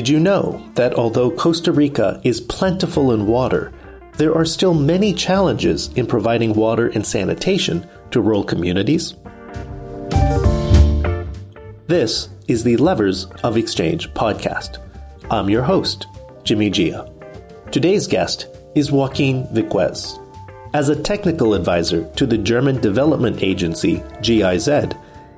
Did you know that although Costa Rica is plentiful in water, there are still many challenges in providing water and sanitation to rural communities? This is the Levers of Exchange podcast. I'm your host, Jimmy Jia. Today's guest is Joaquin Viquez. As a technical advisor to the German development agency GIZ,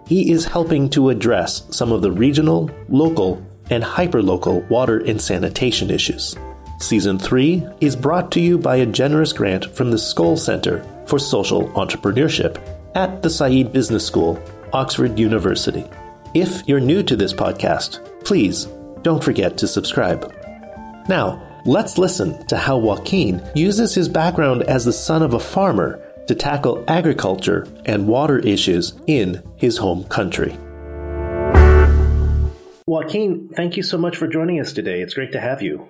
he is helping to address some of the regional, local, and hyperlocal water and sanitation issues. Season 3 is brought to you by a generous grant from the Skoll Center for Social Entrepreneurship at the Said Business School, Oxford University. If you're new to this podcast, please don't forget to subscribe. Now, let's listen to how Joaquin uses his background as the son of a farmer to tackle agriculture and water issues in his home country. Joaquin, thank you so much for joining us today. It's great to have you.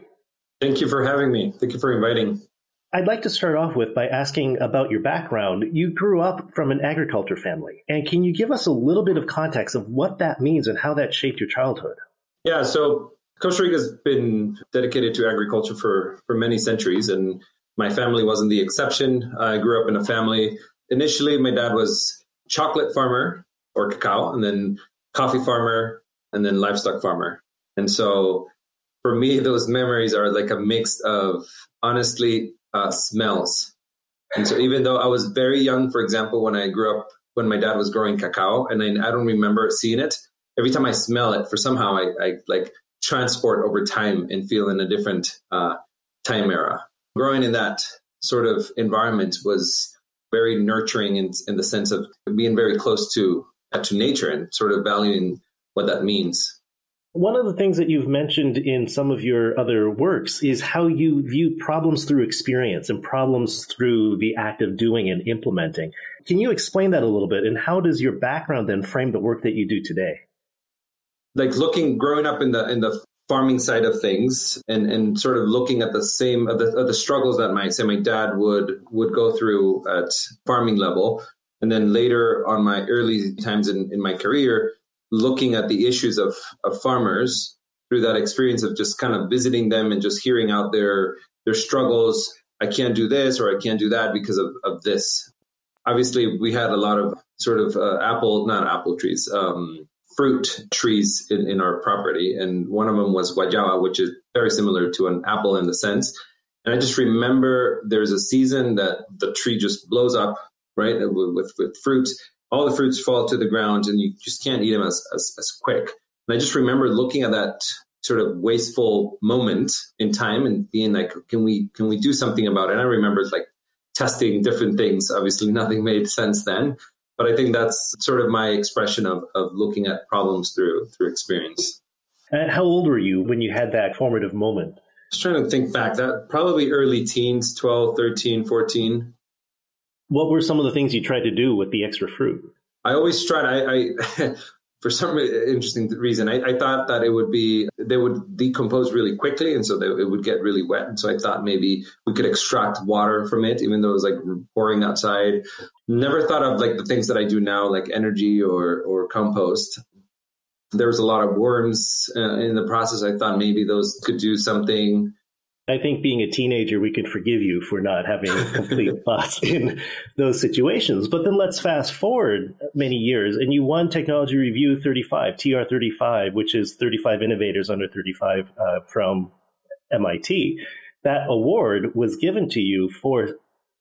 Thank you for having me. Thank you for inviting. I'd like to start off with by asking about your background. You grew up from an agriculture family. And can you give us a little bit of context of what that means and how that shaped your childhood? Yeah, so Costa Rica has been dedicated to agriculture for, for many centuries, and my family wasn't the exception. I grew up in a family. Initially, my dad was chocolate farmer or cacao, and then coffee farmer, and then livestock farmer. And so for me, those memories are like a mix of honestly uh, smells. And so even though I was very young, for example, when I grew up, when my dad was growing cacao, and I, I don't remember seeing it, every time I smell it, for somehow I, I like transport over time and feel in a different uh, time era. Growing in that sort of environment was very nurturing in, in the sense of being very close to to nature and sort of valuing what that means. One of the things that you've mentioned in some of your other works is how you view problems through experience and problems through the act of doing and implementing. Can you explain that a little bit? And how does your background then frame the work that you do today? Like looking, growing up in the in the farming side of things, and and sort of looking at the same of the, of the struggles that my say my dad would would go through at farming level, and then later on my early times in, in my career looking at the issues of, of farmers through that experience of just kind of visiting them and just hearing out their their struggles. I can't do this or I can't do that because of, of this. Obviously, we had a lot of sort of uh, apple, not apple trees, um, fruit trees in, in our property. And one of them was guayaba, which is very similar to an apple in the sense. And I just remember there's a season that the tree just blows up, right, with, with, with fruit all the fruits fall to the ground and you just can't eat them as, as, as quick. And I just remember looking at that sort of wasteful moment in time and being like, can we, can we do something about it? And I remember like testing different things. Obviously nothing made sense then, but I think that's sort of my expression of, of looking at problems through, through experience. And how old were you when you had that formative moment? I was trying to think back that probably early teens, 12, 13, 14 what were some of the things you tried to do with the extra fruit? I always tried. I, I for some interesting reason, I, I, thought that it would be they would decompose really quickly, and so they, it would get really wet. And so I thought maybe we could extract water from it, even though it was like pouring outside. Never thought of like the things that I do now, like energy or or compost. There was a lot of worms uh, in the process. I thought maybe those could do something. I think being a teenager, we could forgive you for not having a complete thoughts in those situations. But then let's fast forward many years, and you won Technology Review 35, TR 35, which is 35 innovators under 35 uh, from MIT. That award was given to you for,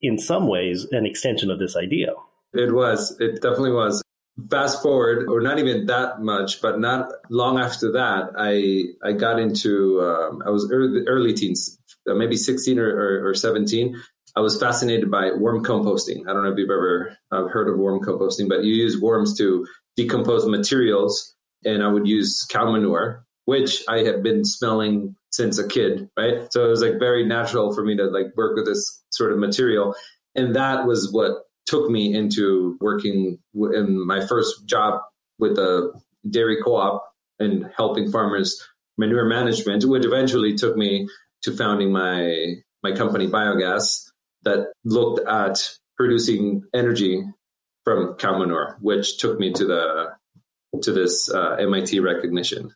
in some ways, an extension of this idea. It was. It definitely was fast forward or not even that much but not long after that i i got into um, i was early, early teens uh, maybe 16 or, or, or, 17 i was fascinated by worm composting. I don't know if you've ever uh, heard of worm composting but you use worms to decompose materials and i would use cow manure which i had been smelling since a kid right? So it was like very natural for me to like work with this sort of material. And that was what took me into working in my first job with a dairy co-op and helping farmers manure management, which eventually took me to founding my my company Viogaz that looked at producing energy from cow manure, which took me to the to this uh, MIT recognition.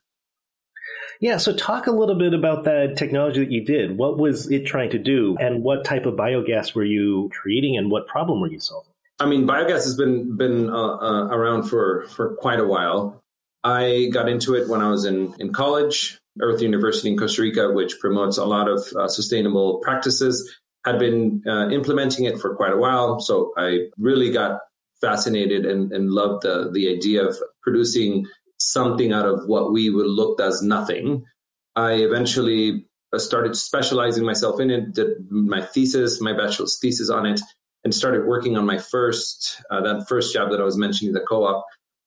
Yeah, so talk a little bit about that technology that you did. What was it trying to do, and what type of biogas were you creating, and what problem were you solving? I mean, biogas has been been uh, uh, around for for quite a while. I got into it when I was in in college, Earth University in Costa Rica, which promotes a lot of uh, sustainable practices. Had been uh, implementing it for quite a while, so I really got fascinated and, and loved the the idea of producing something out of what we would looked as nothing. I eventually uh, started specializing myself in it, did my thesis, my bachelor's thesis on it, and started working on my first uh, that first job that I was mentioning, the co-op.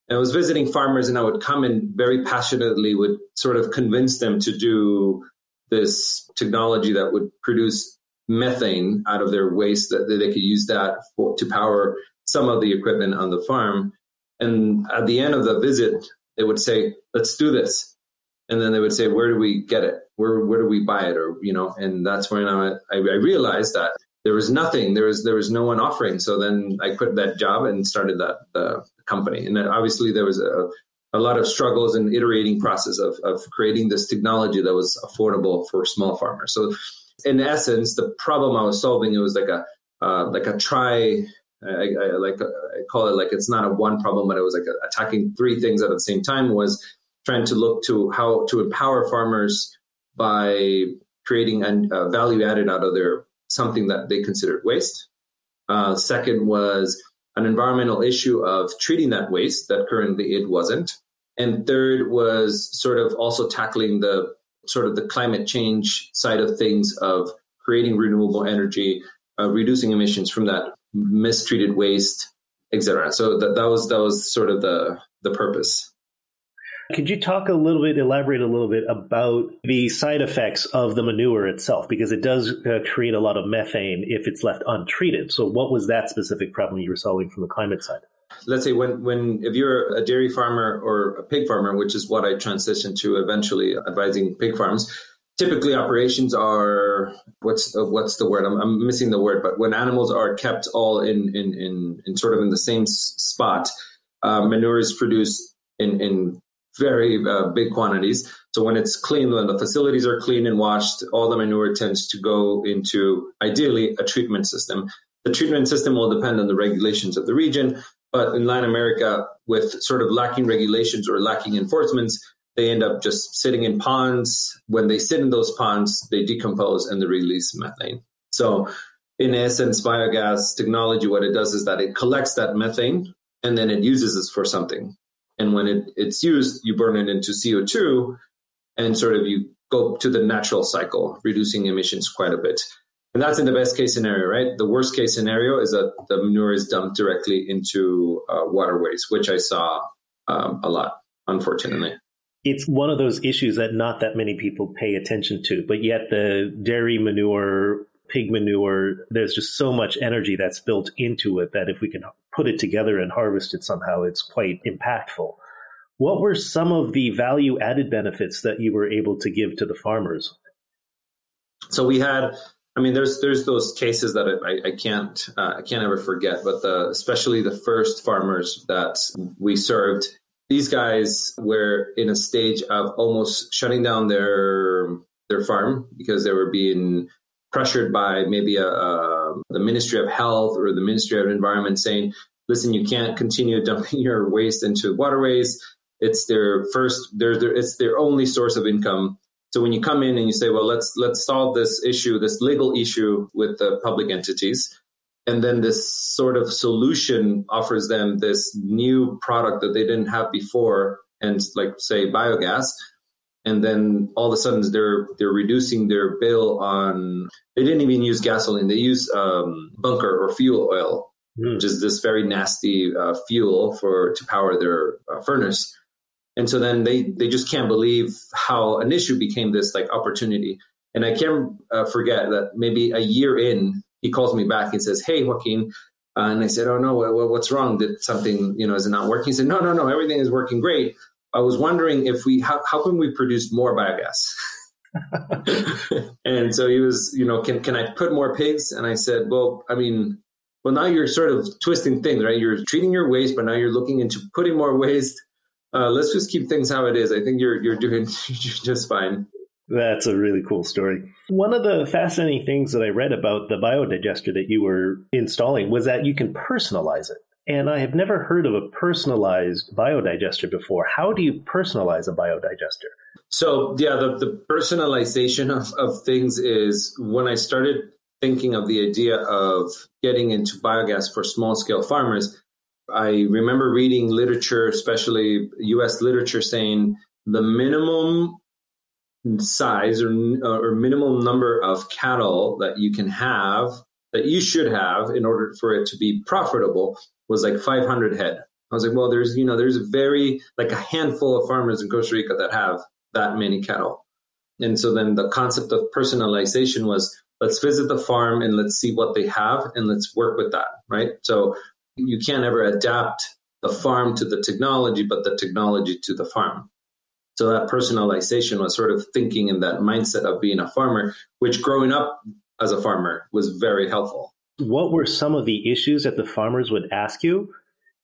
And I was visiting farmers, and I would come and very passionately would sort of convince them to do this technology that would produce methane out of their waste that, that they could use that for, to power some of the equipment on the farm. And at the end of the visit, they would say, "Let's do this," and then they would say, "Where do we get it? Where where do we buy it?" Or you know, and that's when I, I realized that there was nothing. There was there was no one offering. So then I quit that job and started that uh, company. And obviously there was a a lot of struggles and iterating process of of creating this technology that was affordable for small farmers. So in essence, the problem I was solving it was like a uh, like a try. I, I like I call it like it's not a one problem, but it was like attacking three things at the same time. Was trying to look to how to empower farmers by creating a uh, value added out of their something that they considered waste. Uh, second was an environmental issue of treating that waste that currently it wasn't. And third was sort of also tackling the sort of the climate change side of things of creating renewable energy, uh, reducing emissions from that mistreated waste, etc. So that, that was that was sort of the the purpose. Could you talk a little bit, elaborate a little bit about the side effects of the manure itself? Because it does uh, create a lot of methane if it's left untreated. So, what was that specific problem you were solving from the climate side? Let's say when, when if you're a dairy farmer or a pig farmer, which is what I transitioned to eventually advising pig farms, typically operations are what's uh, what's the word I'm, I'm, missing the word but when animals are kept all in in in, in sort of in the same spot uh, manure is produced in in very uh, big quantities. So when it's clean, when the facilities are clean and washed, all the manure tends to go into ideally a treatment system. The treatment system will depend on the regulations of the region, but in Latin America, with sort of lacking regulations or lacking enforcements, they end up just sitting in ponds. When they sit in those ponds, they decompose and they release methane. So, in essence, biogas technology, what it does is that it collects that methane and then it uses it for something. And when it, it's used, you burn it into CO2 and sort of you go to the natural cycle, reducing emissions quite a bit. And that's in the best case scenario, right? The worst case scenario is that the manure is dumped directly into uh, waterways, which I saw um, a lot, unfortunately. It's one of those issues that not that many people pay attention to, but yet the dairy manure, pig manure, there's just so much energy that's built into it that if we can put it together and harvest it somehow, it's quite impactful. What were some of the value added benefits that you were able to give to the farmers? So we had, I mean, there's there's those cases that I, I can't uh, I can't ever forget, but the especially the first farmers that we served, these guys were in a stage of almost shutting down their their farm because they were being pressured by maybe a, a, the Ministry of Health or the Ministry of Environment saying, listen, you can't continue dumping your waste into waterways. It's their first, their, their, it's their only source of income. So when you come in and you say, well, let's let's solve this issue, this legal issue with the public entities, and then this sort of solution offers them this new product that they didn't have before, and like say biogas, and then all of a sudden they're they're reducing their bill on they didn't even use gasoline. They use um, bunker or fuel oil mm. which is this very nasty uh, fuel for to power their uh, furnace. And so then they they just can't believe how an issue became this like opportunity. And i can't uh, forget that maybe a year in he calls me back and says hey joaquin uh, and i said oh no what, what's wrong did something you know is it not working he said no no no everything is working great I was wondering if we how, how can we produce more biogas? and so he was, you know, can can I put more pigs? And I said, well, I mean, well now you're sort of twisting things, right? You're treating your waste, but now you're looking into putting more waste. uh, let's just keep things how it is. I think you're you're doing just fine. That's a really cool story. One of the fascinating things that I read about the biodigester that you were installing was that you can personalize it. And I have never heard of a personalized biodigester before. How do you personalize a biodigester? So, yeah, the, the personalization of, of things is when I started thinking of the idea of getting into biogas for small scale farmers, I remember reading literature, especially US literature, saying the minimum size or, uh, or minimum number of cattle that you can have, that you should have in order for it to be profitable was like 500 head. I was like, well, there's, you know, there's very, like a handful of farmers in Costa Rica that have that many cattle. And so then the concept of personalization was let's visit the farm and let's see what they have and let's work with that, right? So you can't ever adapt the farm to the technology, but the technology to the farm. So that personalization was sort of thinking in that mindset of being a farmer, which growing up as a farmer was very helpful. What were some of the issues that the farmers would ask you?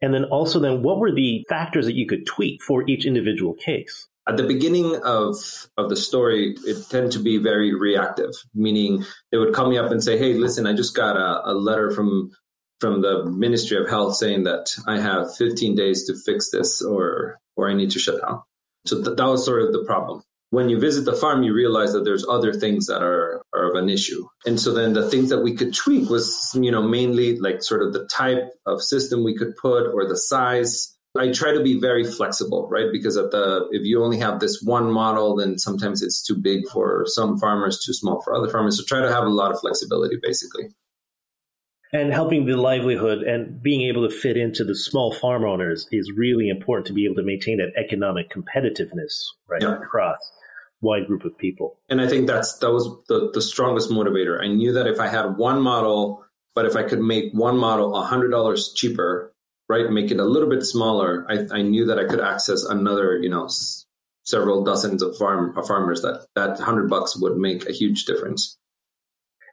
And then also then what were the factors that you could tweak for each individual case? At the beginning of, of the story, it tended to be very reactive, meaning they would call me up and say, Hey, listen, I just got a, a letter from from the Ministry of Health saying that I have 15 days to fix this or or I need to shut down. So th- that was sort of the problem. When you visit the farm, you realize that there's other things that are, are of an issue. And so then the things that we could tweak was, you know, mainly like sort of the type of system we could put or the size. I try to be very flexible, right? Because at the if you only have this one model, then sometimes it's too big for some farmers, too small for other farmers. So try to have a lot of flexibility, basically and helping the livelihood and being able to fit into the small farm owners is really important to be able to maintain that economic competitiveness right yeah. across wide group of people. And i think that's that was the, the strongest motivator. I knew that if i had one model but if i could make one model $100 cheaper right make it a little bit smaller i, I knew that i could access another you know several dozens of farm of farmers that that 100 bucks would make a huge difference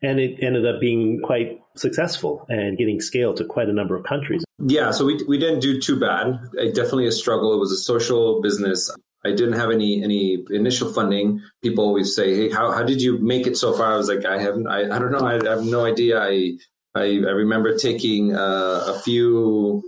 and it ended up being quite successful and getting scale to quite a number of countries. Yeah, so we, we didn't do too bad. It definitely a struggle. It was a social business. I didn't have any any initial funding. People always say, "Hey, how, how did you make it so far?" I was like, "I haven't. I, I don't know. I, I have no idea." I I, I remember taking uh, a few,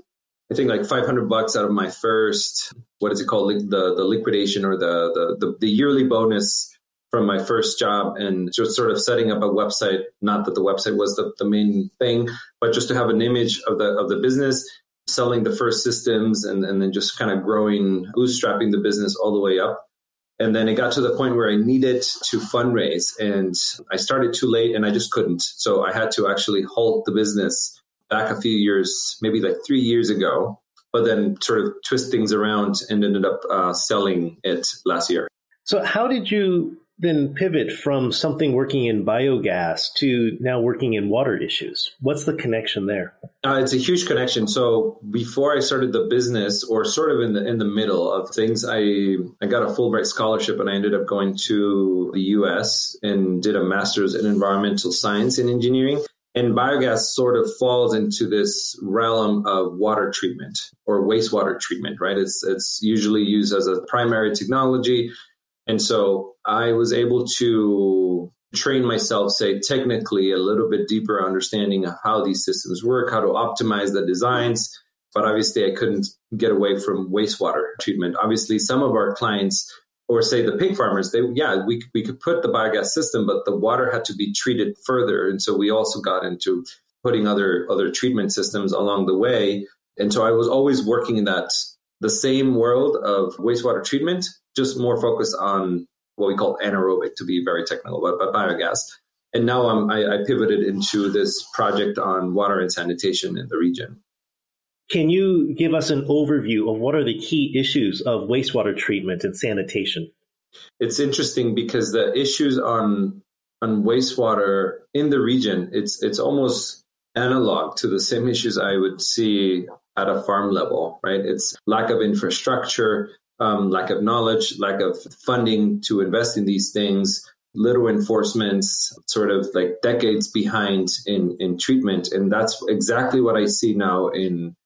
I think like 500 bucks out of my first what is it called, the the liquidation or the the the, the yearly bonus from my first job and just sort of setting up a website. Not that the website was the, the main thing, but just to have an image of the of the business, selling the first systems, and, and then just kind of growing, bootstrapping the business all the way up. And then it got to the point where I needed to fundraise, and I started too late, and I just couldn't. So I had to actually halt the business back a few years, maybe like three years ago, but then sort of twist things around and ended up uh, selling it last year. So, how did you then pivot from something working in biogas to now working in water issues? What's the connection there? Uh, it's a huge connection. So before I started the business, or sort of in the in the middle of things, I I got a Fulbright scholarship and I ended up going to the U.S. and did a master's in environmental science and engineering. And biogas sort of falls into this realm of water treatment or wastewater treatment, right? It's it's usually used as a primary technology and so I was able to train myself, say, technically a little bit deeper understanding of how these systems work, how to optimize the designs. But obviously, I couldn't get away from wastewater treatment. Obviously, some of our clients, or say the pig farmers, they yeah, we we could put the biogas system, but the water had to be treated further, and so we also got into putting other other treatment systems along the way. And so I was always working in that the same world of wastewater treatment, just more focused on what we call anaerobic to be very technical, but, but biogas. And now I'm, I, I pivoted into this project on water and sanitation in the region. Can you give us an overview of what are the key issues of wastewater treatment and sanitation? It's interesting because the issues on on wastewater in the region, it's it's almost analog to the same issues I would see at a farm level, right? It's lack of infrastructure, um, lack of knowledge, lack of funding to invest in these things, little enforcements, sort of like decades behind in, in treatment. And that's exactly what I see now in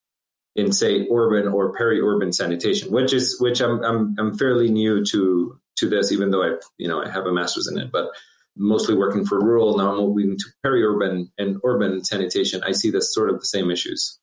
in say urban or peri-urban sanitation, which is which I'm I'm I'm fairly new to to this, even though I you know I have a master's in it, but mostly working for rural now moving to peri-urban and urban sanitation. I see this sort of the same issues.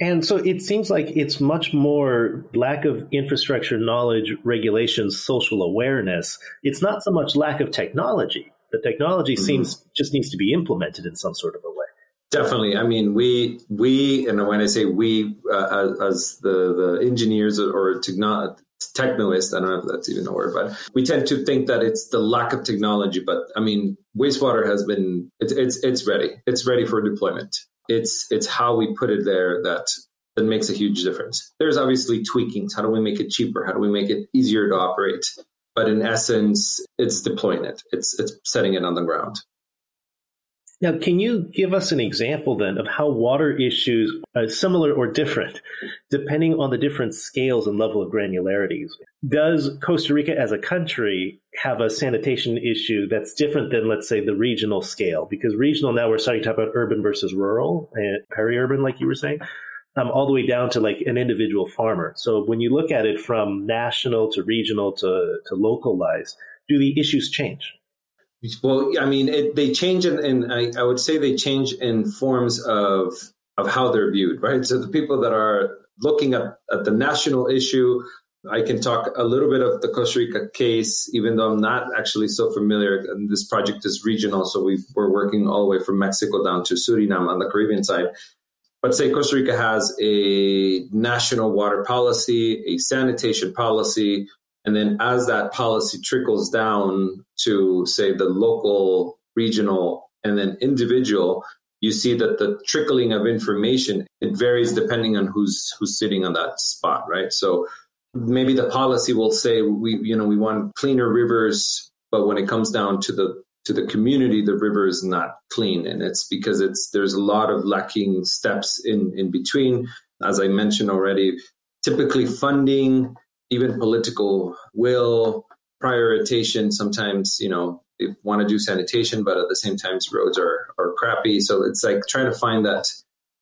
And so it seems like it's much more lack of infrastructure knowledge, regulations, social awareness. It's not so much lack of technology. The technology mm-hmm. seems just needs to be implemented in some sort of a way. Definitely. I mean, we we and when I say we uh, as the the engineers or techno technoist, I don't know if that's even a word, but we tend to think that it's the lack of technology. But I mean, wastewater has been it's it's it's ready. It's ready for deployment. It's it's how we put it there that that makes a huge difference. There's obviously tweakings. How do we make it cheaper? How do we make it easier to operate? But in essence, it's deploying it. It's it's setting it on the ground. Now, can you give us an example then of how water issues are similar or different depending on the different scales and level of granularities? Does Costa Rica as a country have a sanitation issue that's different than, let's say, the regional scale? Because regional now we're starting to talk about urban versus rural and peri-urban, like you were saying. Um, all the way down to like an individual farmer. So when you look at it from national to regional to, to localized, do the issues change? Well, I mean, it, they change, in, in I, I, would say they change in forms of of how they're viewed, right? So the people that are looking at, at the national issue, I can talk a little bit of the Costa Rica case, even though I'm not actually so familiar. And this project is regional, so we are working all the way from Mexico down to Suriname on the Caribbean side. But say Costa Rica has a national water policy, a sanitation policy, and then as that policy trickles down to, say, the local, regional, and then individual, you see that the trickling of information it varies depending on who's who's sitting on that spot, right? So maybe the policy will say we you know we want cleaner rivers, but when it comes down to the to the community, the river is not clean, and it's because it's there's a lot of lacking steps in in between. As I mentioned already, typically funding even political will, prioritization. Sometimes, you know, they want to do sanitation, but at the same time, roads are, are crappy. So it's like trying to find that,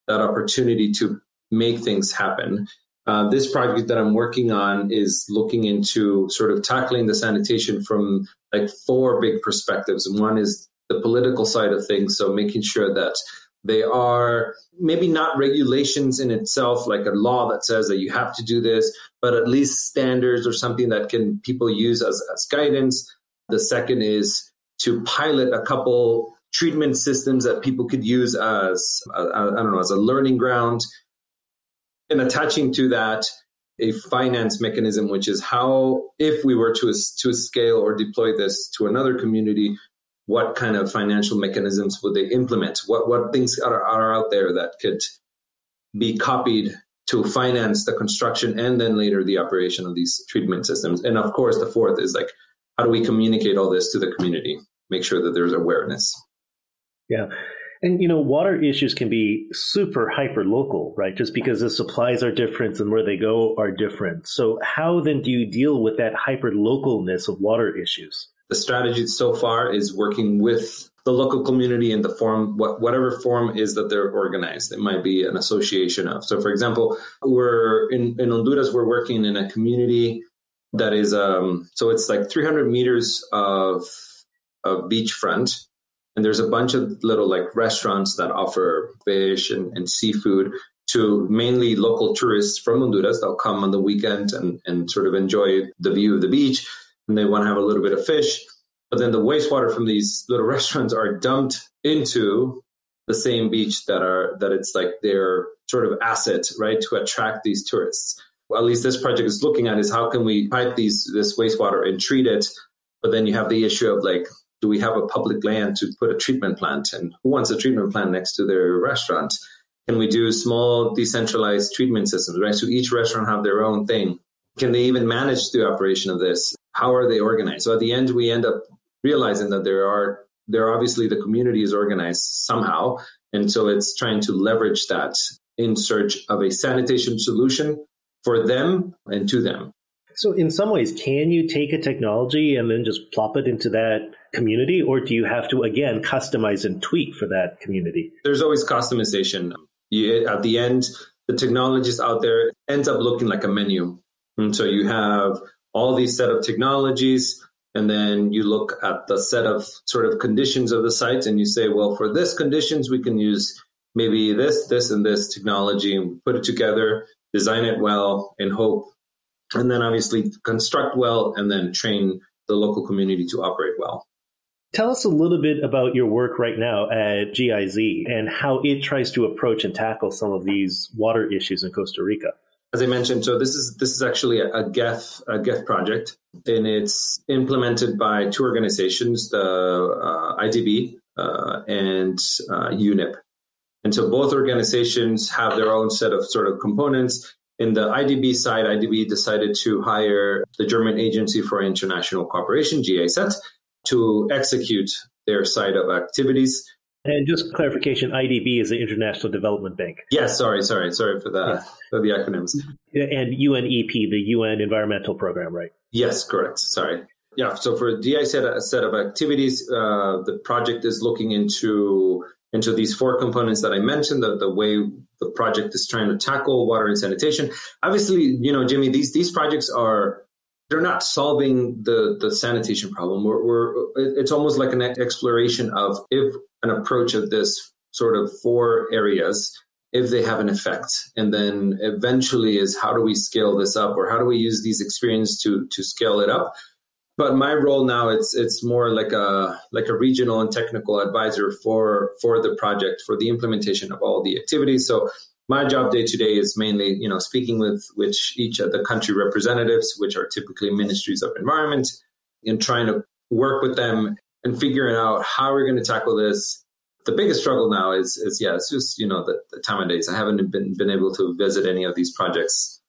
that opportunity to make things happen. Uh, this project that I'm working on is looking into sort of tackling the sanitation from like four big perspectives. One is the political side of things. So making sure that they are maybe not regulations in itself, like a law that says that you have to do this, but at least standards or something that can people use as, as guidance. The second is to pilot a couple treatment systems that people could use as I don't know as a learning ground, and attaching to that a finance mechanism, which is how if we were to to scale or deploy this to another community, what kind of financial mechanisms would they implement? What what things are, are out there that could be copied to finance the construction and then later the operation of these treatment systems? And of course, the fourth is like, how do we communicate all this to the community? Make sure that there's awareness. Yeah. And you know, water issues can be super hyper local, right? Just because the supplies are different and where they go are different. So how then do you deal with that hyper localness of water issues? The strategy so far is working with the local community in the form whatever form is that they're organized. It might be an association of so for example we're in, in honduras we're working in a community that is um so it's like 300 meters of of beachfront. And there's a bunch of little like restaurants that offer fish and, and seafood to mainly local tourists from honduras. They'll come on the weekend and, and sort of enjoy the view of the beach and they want to have a little bit of fish. But then the wastewater from these little restaurants are dumped into the same beach that are that it's like their sort of asset, right, to attract these tourists. Well, at least this project is looking at is how can we pipe these this wastewater and treat it. But then you have the issue of like, do we have a public land to put a treatment plant, and who wants a treatment plant next to their restaurant? Can we do small decentralized treatment systems, right? So each restaurant have their own thing. Can they even manage the operation of this? How are they organized? So at the end, we end up realizing that there are there obviously the community is organized somehow, and so it's trying to leverage that in search of a sanitation solution for them and to them. So, in some ways, can you take a technology and then just plop it into that community, or do you have to again customize and tweak for that community? There's always customization. You, at the end, the technologies out there ends up looking like a menu. And so you have all these set of technologies, and then you look at the set of sort of conditions of the site and you say, well, for this conditions, we can use maybe this, this, and this technology and put it together, design it well, and hope. And then obviously construct well and then train the local community to operate well. Tell us a little bit about your work right now at GIZ and how it tries to approach and tackle some of these water issues in Costa Rica. As I mentioned, so this is this is actually a, a GEF a GEF project, and it's implemented by two organizations, the uh, IDB uh, and uh, UNEP. And so both organizations have their own set of sort of components. In the IDB side, IDB decided to hire the German Agency for International Cooperation, GIZ, to execute their side of activities. And just clarification, IDB is the International Development Bank. Yes, sorry, sorry, sorry for the yeah. for the acronyms. And UNEP, the UN Environmental Program, right? Yes, correct. Sorry. Yeah. So for DI set a set of activities, uh, the project is looking into into these four components that I mentioned, the, the way the project is trying to tackle water and sanitation. Obviously, you know, Jimmy, these these projects are they're not solving the the sanitation problem. We're, we're it's almost like an exploration of if an approach of this sort of four areas if they have an effect. And then eventually is how do we scale this up or how do we use these experience to to scale it up? But my role now it's it's more like a like a regional and technical advisor for for the project for the implementation of all the activities. So my job day to day is mainly you know speaking with which each of the country representatives which are typically ministries of environment and trying to work with them and figuring out how we're going to tackle this. The biggest struggle now is is yeah it's just you know the, the time of days i haven't been been able to visit any of these projects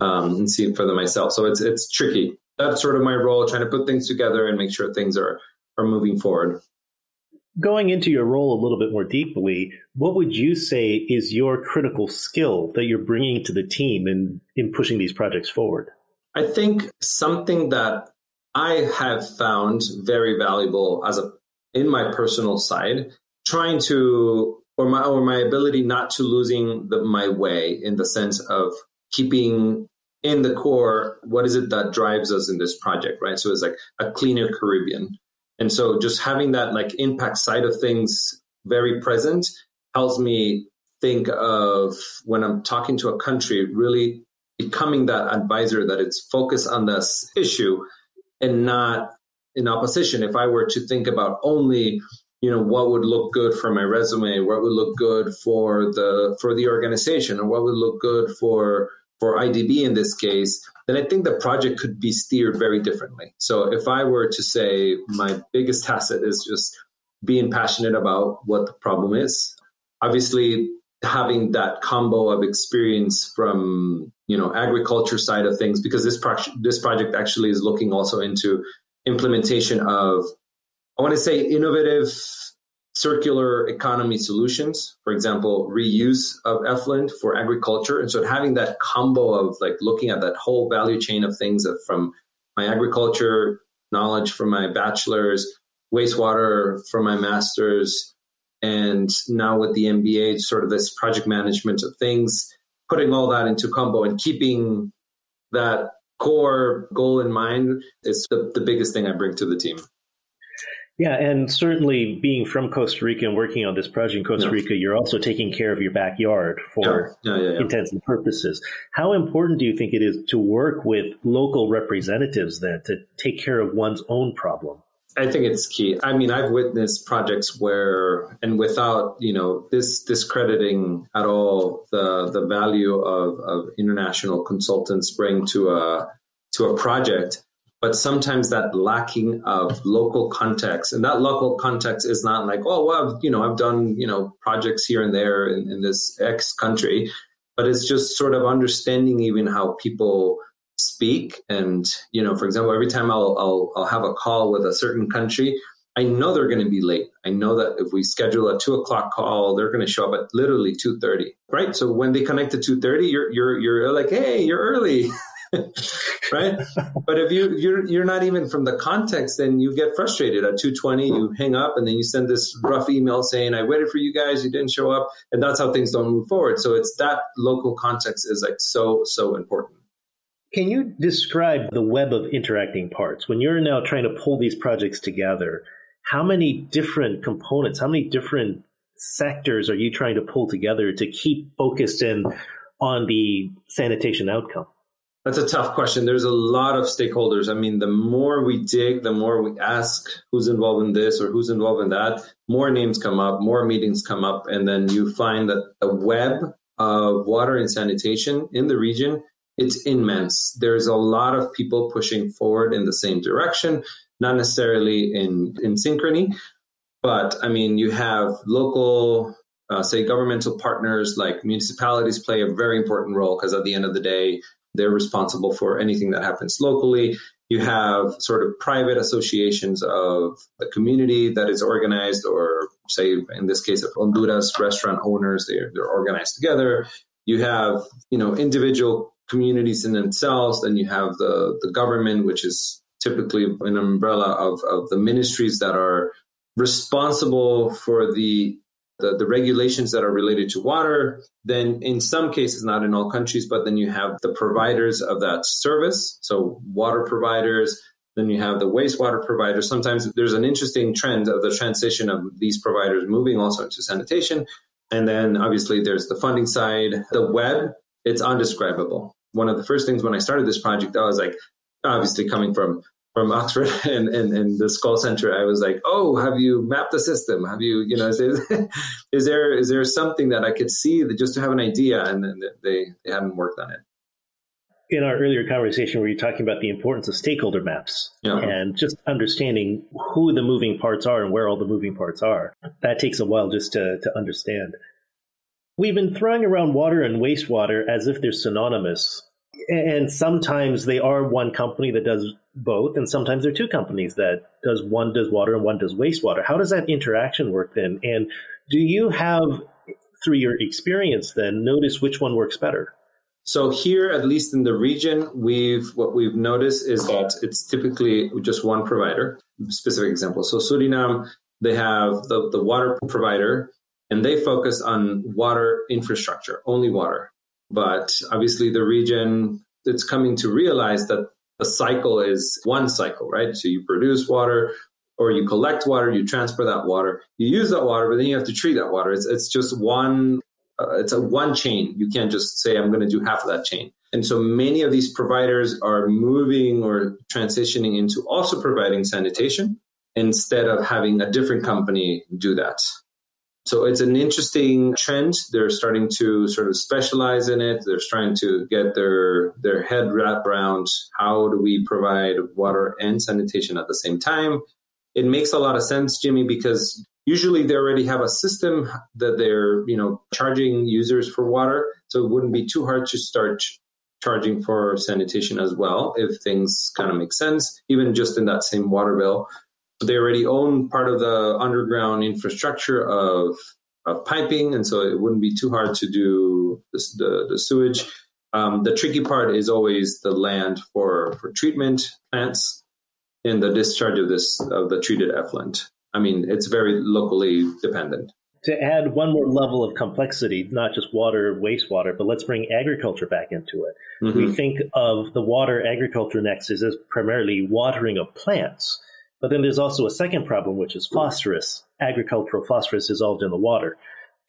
um, and see it for them myself. So it's it's tricky. That's sort of my role, trying to put things together and make sure things are are moving forward. Going into your role a little bit more deeply, what would you say is your critical skill that you're bringing to the team in, in pushing these projects forward? I think something that I have found very valuable as a in my personal side, trying to or my or my ability not to losing the, my way in the sense of keeping in the core, what is it that drives us in this project, right? So it's like a cleaner Caribbean. And so just having that like impact side of things very present helps me think of when I'm talking to a country, really becoming that advisor that it's focused on this issue and not in opposition. If I were to think about only, you know, what would look good for my resume, what would look good for the for the organization, or what would look good for for IDB in this case, then I think the project could be steered very differently. So if I were to say my biggest asset is just being passionate about what the problem is, obviously having that combo of experience from you know agriculture side of things because this project this project actually is looking also into implementation of I want to say innovative circular economy solutions, for example, reuse of effluent for agriculture. And so having that combo of like looking at that whole value chain of things from my agriculture knowledge from my bachelor's, wastewater from my master's, and now with the MBA, sort of this project management of things, putting all that into combo and keeping that core goal in mind is the, the biggest thing I bring to the team. Yeah, and certainly being from Costa Rica and working on this project in Costa yeah. Rica, you're also taking care of your backyard for yeah. Yeah, intents and purposes. How important do you think it is to work with local representatives then to take care of one's own problem? I think it's key. I mean, I've witnessed projects where, and without you know this discrediting at all the the value of, of international consultants bring to a to a project, but sometimes that lacking of local context and that local context is not like oh well I've, you know i've done you know projects here and there in, in this x country but it's just sort of understanding even how people speak and you know for example every time i'll i'll, I'll have a call with a certain country I know they're going to be late. I know that if we schedule a two o'clock call, they're going to show up at literally two thirty, right? So when they connect to two thirty, you're you're you're like, hey, you're early. right? but if you you're you're not even from the context, then you get frustrated at 220. You mm-hmm. hang up, and then you send this rough email saying, "I waited for you guys, you didn't show up," and that's how things don't move forward. So it's that local context is like so so important. Can you describe the web of interacting parts when you're now trying to pull these projects together? How many different components, how many different sectors are you trying to pull together to keep focused in on the sanitation outcome? That's a tough question. There's a lot of stakeholders. I mean, the more we dig, the more we ask who's involved in this or who's involved in that, more names come up, more meetings come up, and then you find that the web of water and sanitation in the region it's immense. There's a lot of people pushing forward in the same direction, not necessarily in, in synchrony, but I mean, you have local, uh, say, governmental partners like municipalities play a very important role because at the end of the day, they're responsible for anything that happens locally. You have sort of private associations of the community that is organized, or say, in this case of Honduras, restaurant owners, they're, they're organized together. You have, you know, individual communities in themselves. Then you have the, the government, which is typically an umbrella of, of the ministries that are responsible for the, the, the regulations that are related to water. Then in some cases, not in all countries, but then you have the providers of that service. So water providers, then you have the wastewater providers. Sometimes there's an interesting trend of the transition of these providers moving also into sanitation. And then obviously there's the funding side, the web, it's undescribable one of the first things when I started this project, I was like, obviously coming from from Oxford and, and, and this Skoll Center, I was like, oh, have you mapped the system? Have you, you know, is, is there is there something that I could see that just to have an idea? And then they, they hadn't worked on it. In our earlier conversation, we were talking about the importance of stakeholder maps yeah. and just understanding who the moving parts are and where all the moving parts are. That takes a while just to, to understand. We've been throwing around water and wastewater as if they're synonymous. And sometimes they are one company that does both, and sometimes there are two companies that does one does water and one does wastewater. How does that interaction work then? And do you have, through your experience, then notice which one works better? So here, at least in the region, we've what we've noticed is that it's typically just one provider. Specific example. So Suriname, they have the, the water provider and they focus on water infrastructure, only water. But obviously, the region it's coming to realize that the cycle is one cycle, right? So you produce water, or you collect water, you transfer that water, you use that water, but then you have to treat that water. It's it's just one. Uh, it's a one chain. You can't just say I'm going to do half of that chain. And so many of these providers are moving or transitioning into also providing sanitation instead of having a different company do that. So it's an interesting trend. They're starting to sort of specialize in it. They're trying to get their their head wrapped around how do we provide water and sanitation at the same time. It makes a lot of sense, Jimmy, because usually they already have a system that they're you know charging users for water, so it wouldn't be too hard to start charging for sanitation as well if things kind of make sense, even just in that same water bill they already own part of the underground infrastructure of of piping, and so it wouldn't be too hard to do this, the the sewage. Um, the tricky part is always the land for for treatment plants and the discharge of this of the treated effluent. I mean, it's very locally dependent. To add one more level of complexity, not just water, wastewater, but let's bring agriculture back into it. Mm-hmm. We think of the water agriculture nexus as primarily watering of plants. But then there's also a second problem, which is phosphorus, agricultural phosphorus dissolved in the water.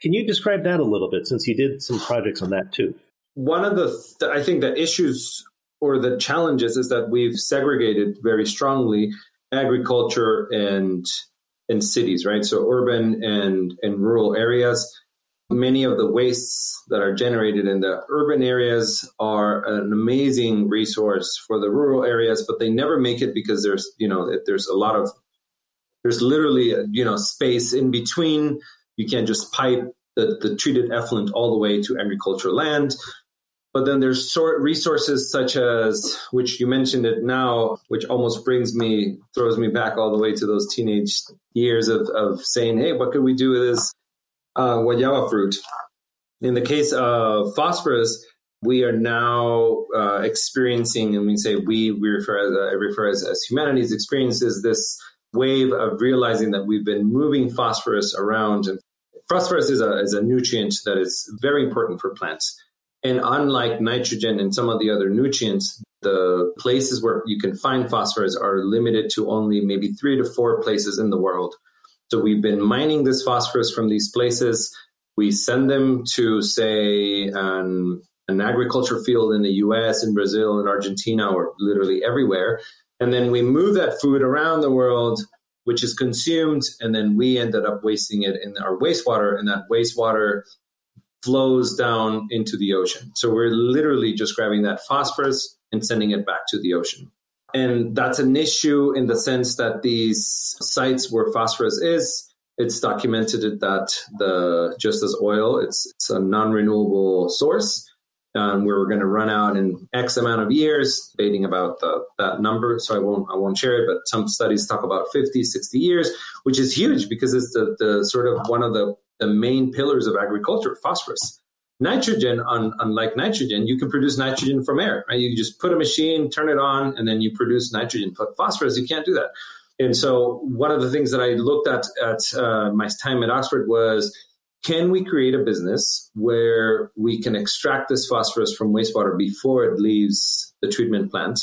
Can you describe that a little bit since you did some projects on that too? One of the, I think the issues or the challenges is that we've segregated very strongly agriculture and and cities, right? So urban and and rural areas many of the wastes that are generated in the urban areas are an amazing resource for the rural areas, but they never make it because there's, you know, there's a lot of, there's literally, you know, space in between. You can't just pipe the, the treated effluent all the way to agricultural land. But then there's sort resources such as, which you mentioned it now, which almost brings me, throws me back all the way to those teenage years of, of saying, hey, what could we do with this? Uh, guayaba fruit. In the case of phosphorus, we are now uh, experiencing, and we say we, we refer as, uh, refer as, as humanity's experiences this wave of realizing that we've been moving phosphorus around. And phosphorus is a, is a nutrient that is very important for plants. And unlike nitrogen and some of the other nutrients, the places where you can find phosphorus are limited to only maybe three to four places in the world. So we've been mining this phosphorus from these places. We send them to, say, an, an agriculture field in the US, in Brazil, in Argentina, or literally everywhere. And then we move that food around the world, which is consumed, and then we ended up wasting it in our wastewater, and that wastewater flows down into the ocean. So we're literally just grabbing that phosphorus and sending it back to the ocean. And that's an issue in the sense that these sites where phosphorus is, it's documented that the just as oil, it's it's a non-renewable source. Um, we're going to run out in X amount of years, debating about the, that number. So I won't, I won't share it, but some studies talk about 50, 60 years, which is huge because it's the, the sort of one of the, the main pillars of agriculture, phosphorus. Nitrogen, unlike nitrogen, you can produce nitrogen from air, right? You just put a machine, turn it on, and then you produce nitrogen. But phosphorus, you can't do that. And so one of the things that I looked at at uh, my time at Oxford was can we create a business where we can extract this phosphorus from wastewater before it leaves the treatment plant?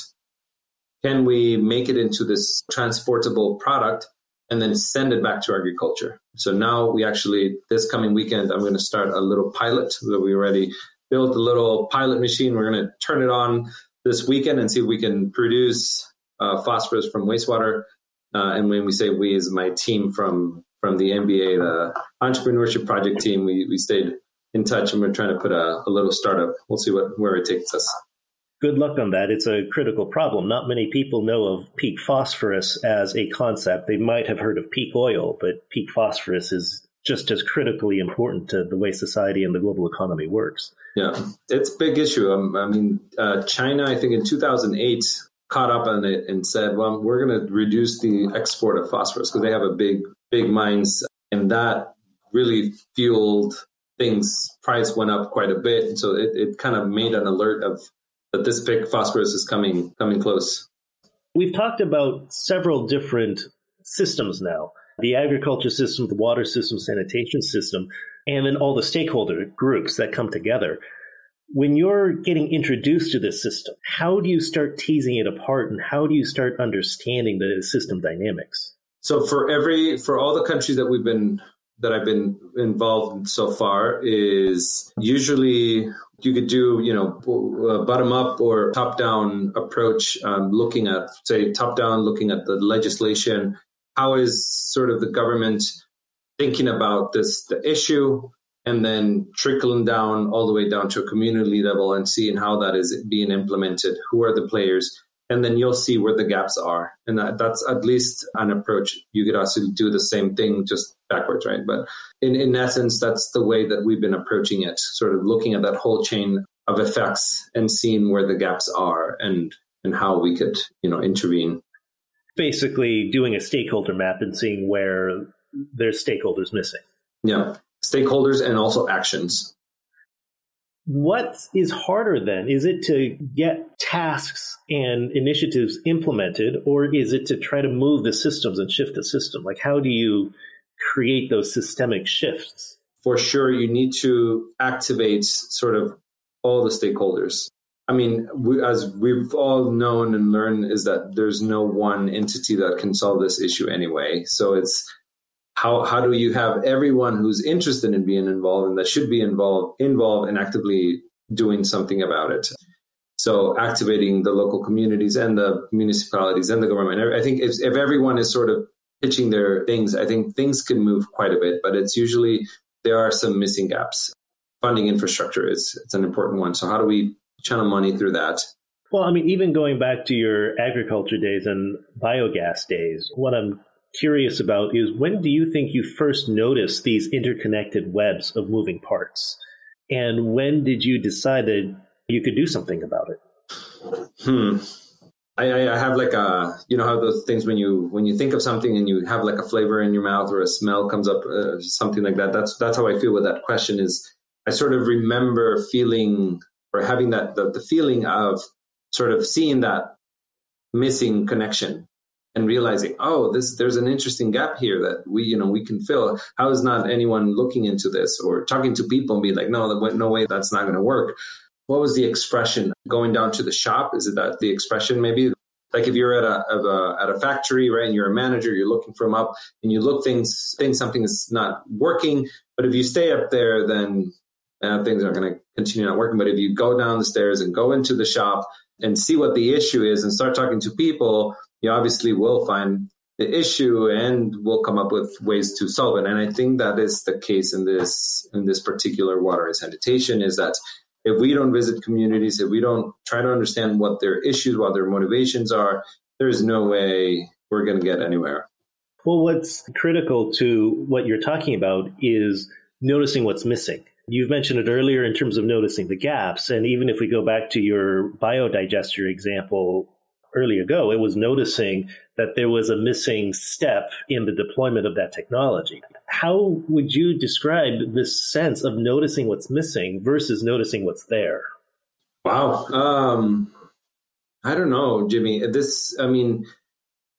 Can we make it into this transportable product and then send it back to agriculture? So now we actually, this coming weekend, I'm going to start a little pilot that we already built a little pilot machine. We're going to turn it on this weekend and see if we can produce uh, phosphorus from wastewater. Uh, and when we say we, is my team from from the MBA, the entrepreneurship project team. We, we stayed in touch and we're trying to put a, a little startup. We'll see what where it takes us. Good luck on that. It's a critical problem. Not many people know of peak phosphorus as a concept. They might have heard of peak oil, but peak phosphorus is just as critically important to the way society and the global economy works. Yeah, it's a big issue. Um, I mean, uh, China, I think in 2008, caught up on it and said, well, we're going to reduce the export of phosphorus because they have a big big mines, and that really fueled things. Price went up quite a bit, and so it, it kind of made an alert of that this big phosphorus is coming coming close. We've talked about several different systems now: the agriculture system, the water system, sanitation system, and then all the stakeholder groups that come together. When you're getting introduced to this system, how do you start teasing it apart and how do you start understanding the system dynamics? So for every for all the countries that we've been that I've been involved in so far is usually you could do you know bottom up or top down approach um, looking at say top down looking at the legislation. How is sort of the government thinking about this the issue and then trickling down all the way down to a community level and seeing how that is being implemented? Who are the players and then you'll see where the gaps are. And that, that's at least an approach. You could also do the same thing just backwards, right? But in, in essence, that's the way that we've been approaching it, sort of looking at that whole chain of effects and seeing where the gaps are and, and how we could, you know, intervene. Basically doing a stakeholder map and seeing where there's stakeholders missing. Yeah. Stakeholders and also actions. What is harder then? Is it to get tasks and initiatives implemented, or is it to try to move the systems and shift the system? Like, how do you create those systemic shifts? For sure, you need to activate sort of all the stakeholders. I mean, we, as we've all known and learned, is that there's no one entity that can solve this issue anyway. So it's how how do you have everyone who's interested in being involved and that should be involved involved and actively doing something about it? So activating the local communities and the municipalities and the government. I think if, if everyone is sort of pitching their things i think things can move quite a bit but it's usually there are some missing gaps. Funding infrastructure is it's an important one. So how do we channel money through that? Well, I mean, even going back to your agriculture days and biogas days, what I'm curious about is when do you think you first noticed these interconnected webs of moving parts? And when did you decide that you could do something about it? Hmm. I, I have like a, you know, how those things when you when you think of something and you have like a flavor in your mouth or a smell comes up, uh, something like that. That's that's how I feel with that question. Is I sort of remember feeling or having that the, the feeling of sort of seeing that missing connection and realizing, oh, this there's an interesting gap here that we you know we can fill. How is not anyone looking into this or talking to people and be like, no, no way, that's not going to work. What was the expression going down to the shop? Is it that the expression maybe? Like if you're at a, a at a factory, right, and you're a manager, you're looking from up, and you look things, think something is not working. But if you stay up there, then uh, things are going to continue not working. But if you go down the stairs and go into the shop and see what the issue is and start talking to people, you obviously will find the issue and will come up with ways to solve it. And I think that is the case in this in this particular water and sanitation is that if we don't visit communities, if we don't try to understand what their issues, what their motivations are, there's no way we're going to get anywhere. Well, what's critical to what you're talking about is noticing what's missing. You've mentioned it earlier in terms of noticing the gaps. And even if we go back to your biodigester example early ago, it was noticing that there was a missing step in the deployment of that technology. How would you describe this sense of noticing what's missing versus noticing what's there? Wow. Um, I don't know, Jimmy. This, I mean,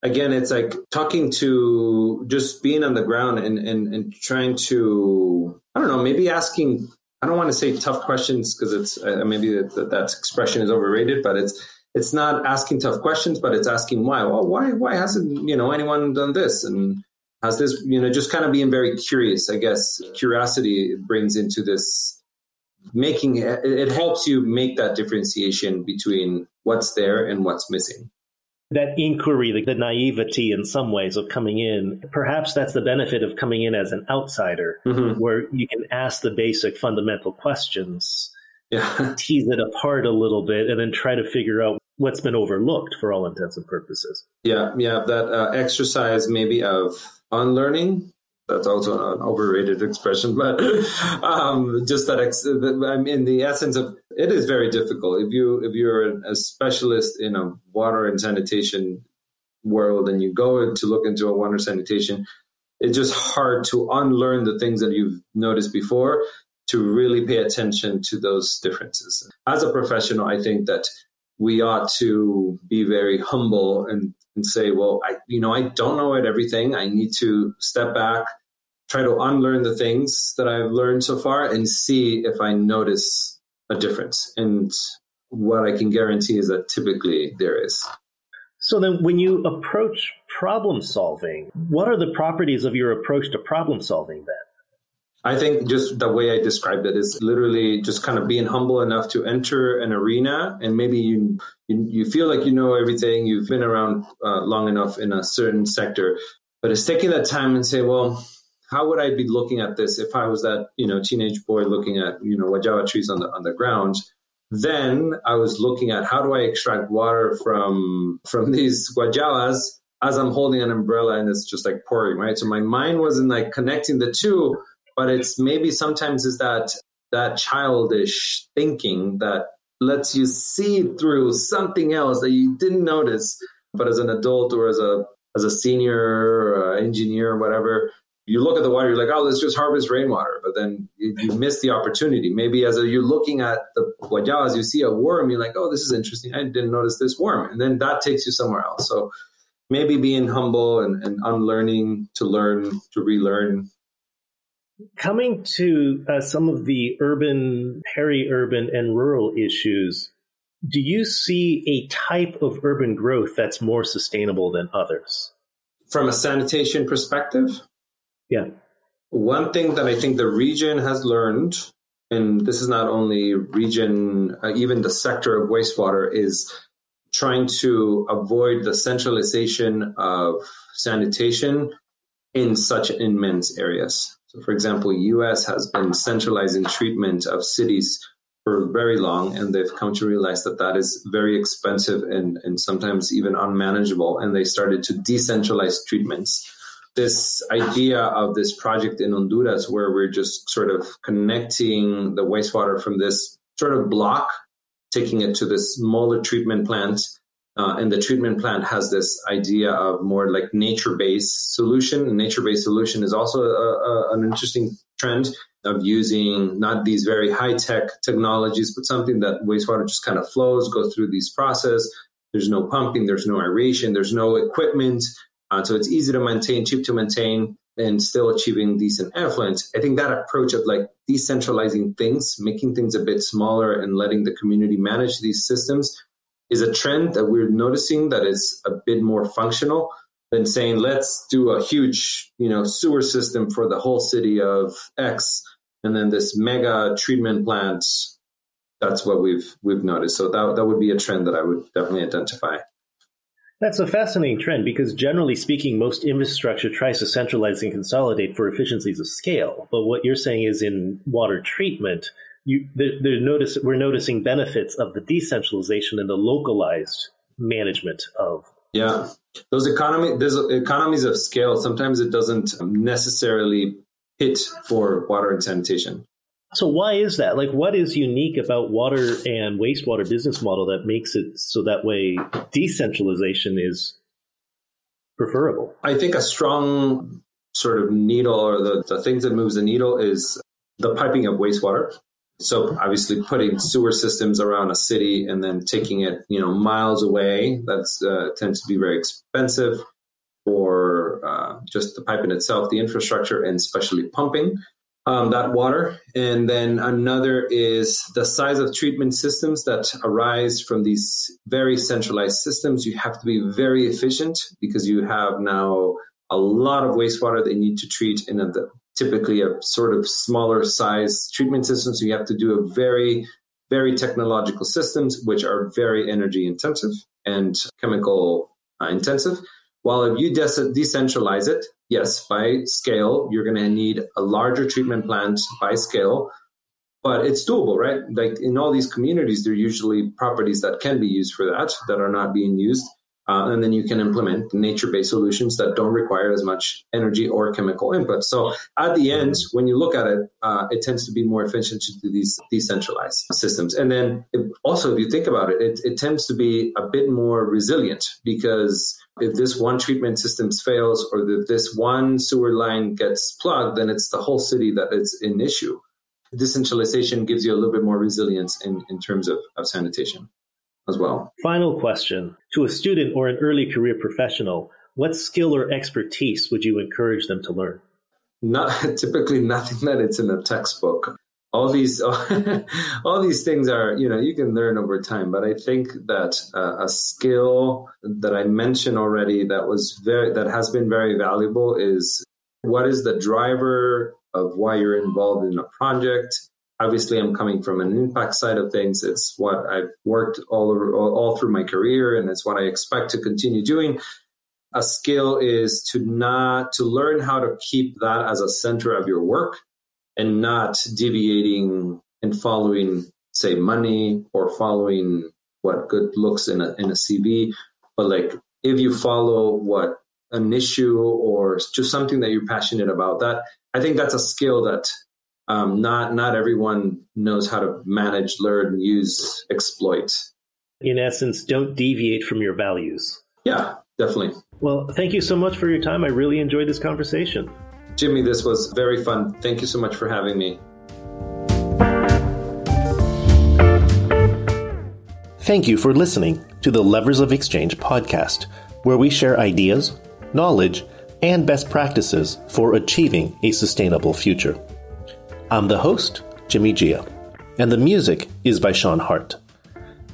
again, it's like talking to just being on the ground and, and, and trying to, I don't know, maybe asking, I don't want to say tough questions because it's uh, maybe that, that expression is overrated, but it's, it's not asking tough questions, but it's asking why. Well, why, why hasn't, you know, anyone done this? And has this, you know, just kind of being very curious, I guess curiosity brings into this making it, helps you make that differentiation between what's there and what's missing that inquiry, the, the naivety in some ways of coming in, perhaps that's the benefit of coming in as an outsider, mm-hmm. where you can ask the basic fundamental questions, yeah. tease it apart a little bit, and then try to figure out what's been overlooked for all intents and purposes. Yeah, yeah, that uh, exercise maybe of unlearning that's also an overrated expression, but um, just that ex- I mean, the essence of it is very difficult. If you if you're a specialist in a water and sanitation world and you go to look into a water sanitation, it's just hard to unlearn the things that you've noticed before to really pay attention to those differences. As a professional, I think that we ought to be very humble and, and say, well, I, you know, I don't know it everything. I need to step back, try to unlearn the things that I've learned so far and see if I notice a difference. And what I can guarantee is that typically there is. So then when you approach problem solving, what are the properties of your approach to problem solving then? I think just the way I described it is literally just kind of being humble enough to enter an arena and maybe you you, you feel like you know everything, you've been around uh, long enough in a certain sector, but it's taking that time and say, well, how would I be looking at this if I was that you know teenage boy looking at you know guayaba trees on the on the ground? Then I was looking at how do I extract water from from these guayabas as I'm holding an umbrella and it's just like pouring, right? So my mind wasn't like connecting the two, but it's maybe sometimes is that that childish thinking that lets you see through something else that you didn't notice. But as an adult or as a as a senior or engineer or whatever, you look at the water, you're like, oh, let's just harvest rainwater. But then you, you miss the opportunity. Maybe as a, you're looking at the guayabas, you see a worm, you're like, oh, this is interesting. I didn't notice this worm. And then that takes you somewhere else. So maybe being humble and, and unlearning to learn, to relearn. Coming to uh, some of the urban, peri-urban, and rural issues, do you see a type of urban growth that's more sustainable than others? From a sanitation perspective? Yeah. One thing that I think the region has learned, and this is not only region, uh, even the sector of wastewater, is trying to avoid the centralization of sanitation in such immense areas. So, for example, U.S. has been centralizing treatment of cities for very long, and they've come to realize that that is very expensive and, and sometimes even unmanageable. And they started to decentralize treatments this idea of this project in Honduras where we're just sort of connecting the wastewater from this sort of block, taking it to this smaller treatment plant. Uh, and the treatment plant has this idea of more like nature based solution. And Nature based solution is also a, a, an interesting trend of using not these very high tech technologies, but something that wastewater just kind of flows, goes through these process. There's no pumping, there's no aeration, there's no equipment. Uh, so it's easy to maintain, cheap to maintain, and still achieving decent effluent. I think that approach of like decentralizing things, making things a bit smaller, and letting the community manage these systems is a trend that we're noticing that is a bit more functional than saying let's do a huge you know sewer system for the whole city of X and then this mega treatment plant. That's what we've we've noticed. So that that would be a trend that I would definitely identify. That's a fascinating trend because generally speaking, most infrastructure tries to centralize and consolidate for efficiencies of scale. But what you're saying is in water treatment, you, they're, they're notice, we're noticing benefits of the decentralization and the localized management of. Yeah, those economy, there's economies of scale. Sometimes it doesn't necessarily hit for water and sanitation. So why is that? Like, what is unique about water and wastewater business model that makes it so that way decentralization is preferable? I think a strong sort of needle or the, the things that moves the needle is the piping of wastewater. So obviously putting sewer systems around a city and then taking it, you know, miles away, that's uh, tends to be very expensive for uh, just the piping itself, the infrastructure, and especially pumping um, that water. And then another is the size of treatment systems that arise from these very centralized systems. You have to be very efficient because you have now a lot of wastewater that need to treat in a, typically a sort of smaller size treatment system. So you have to do a very, very technological systems, which are very energy intensive and chemical uh, intensive. While if you de- decentralize it, yes, by scale, you're going to need a larger treatment plant by scale, but it's doable, right? Like in all these communities, there are usually properties that can be used for that that are not being used. Uh, and then you can implement nature-based solutions that don't require as much energy or chemical input. So at the end, when you look at it, uh, it tends to be more efficient to do these decentralized systems. And then it, also, if you think about it, it, it tends to be a bit more resilient because if this one treatment system fails or if this one sewer line gets plugged, then it's the whole city that is an issue. Decentralization gives you a little bit more resilience in, in terms of, of sanitation as well. Final question To a student or an early career professional, what skill or expertise would you encourage them to learn? Not typically nothing that it's in a textbook all these all these things are you know you can learn over time but i think that uh, a skill that i mentioned already that was very that has been very valuable is what is the driver of why you're involved in a project obviously i'm coming from an impact side of things. It's what i've worked all over all, through my career and it's what i expect to continue doing. A skill is to not to learn how to keep that as a center of your work and not deviating and following, say, money or following what good looks in a in a CV, but like if you follow what an issue or just something that you're passionate about, that I think that's a skill that um, not not everyone knows how to manage, learn, use, exploit. In essence, don't deviate from your values. Yeah, definitely. Well, thank you so much for your time. I really enjoyed this conversation. Jimmy, this was very fun. Thank you so much for having me. Thank you for listening to the Levers of Exchange podcast, where we share ideas, knowledge, and best practices for achieving a sustainable future. I'm the host, Jimmy Jia, and the music is by Sean Hart.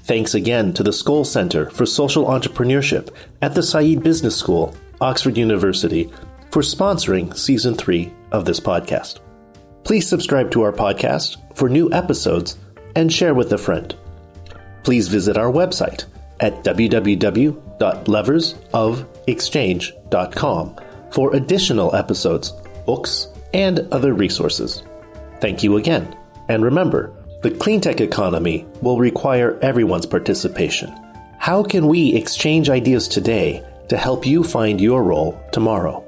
Thanks again to the Skoll Center for Social Entrepreneurship at the Said Business School, Oxford University, for sponsoring season three of this podcast. Please subscribe to our podcast for new episodes and share with a friend. Please visit our website at www.leversofexchange.com for additional episodes, books, and other resources. Thank you again. And remember, the cleantech economy will require everyone's participation. How can we exchange ideas today to help you find your role tomorrow?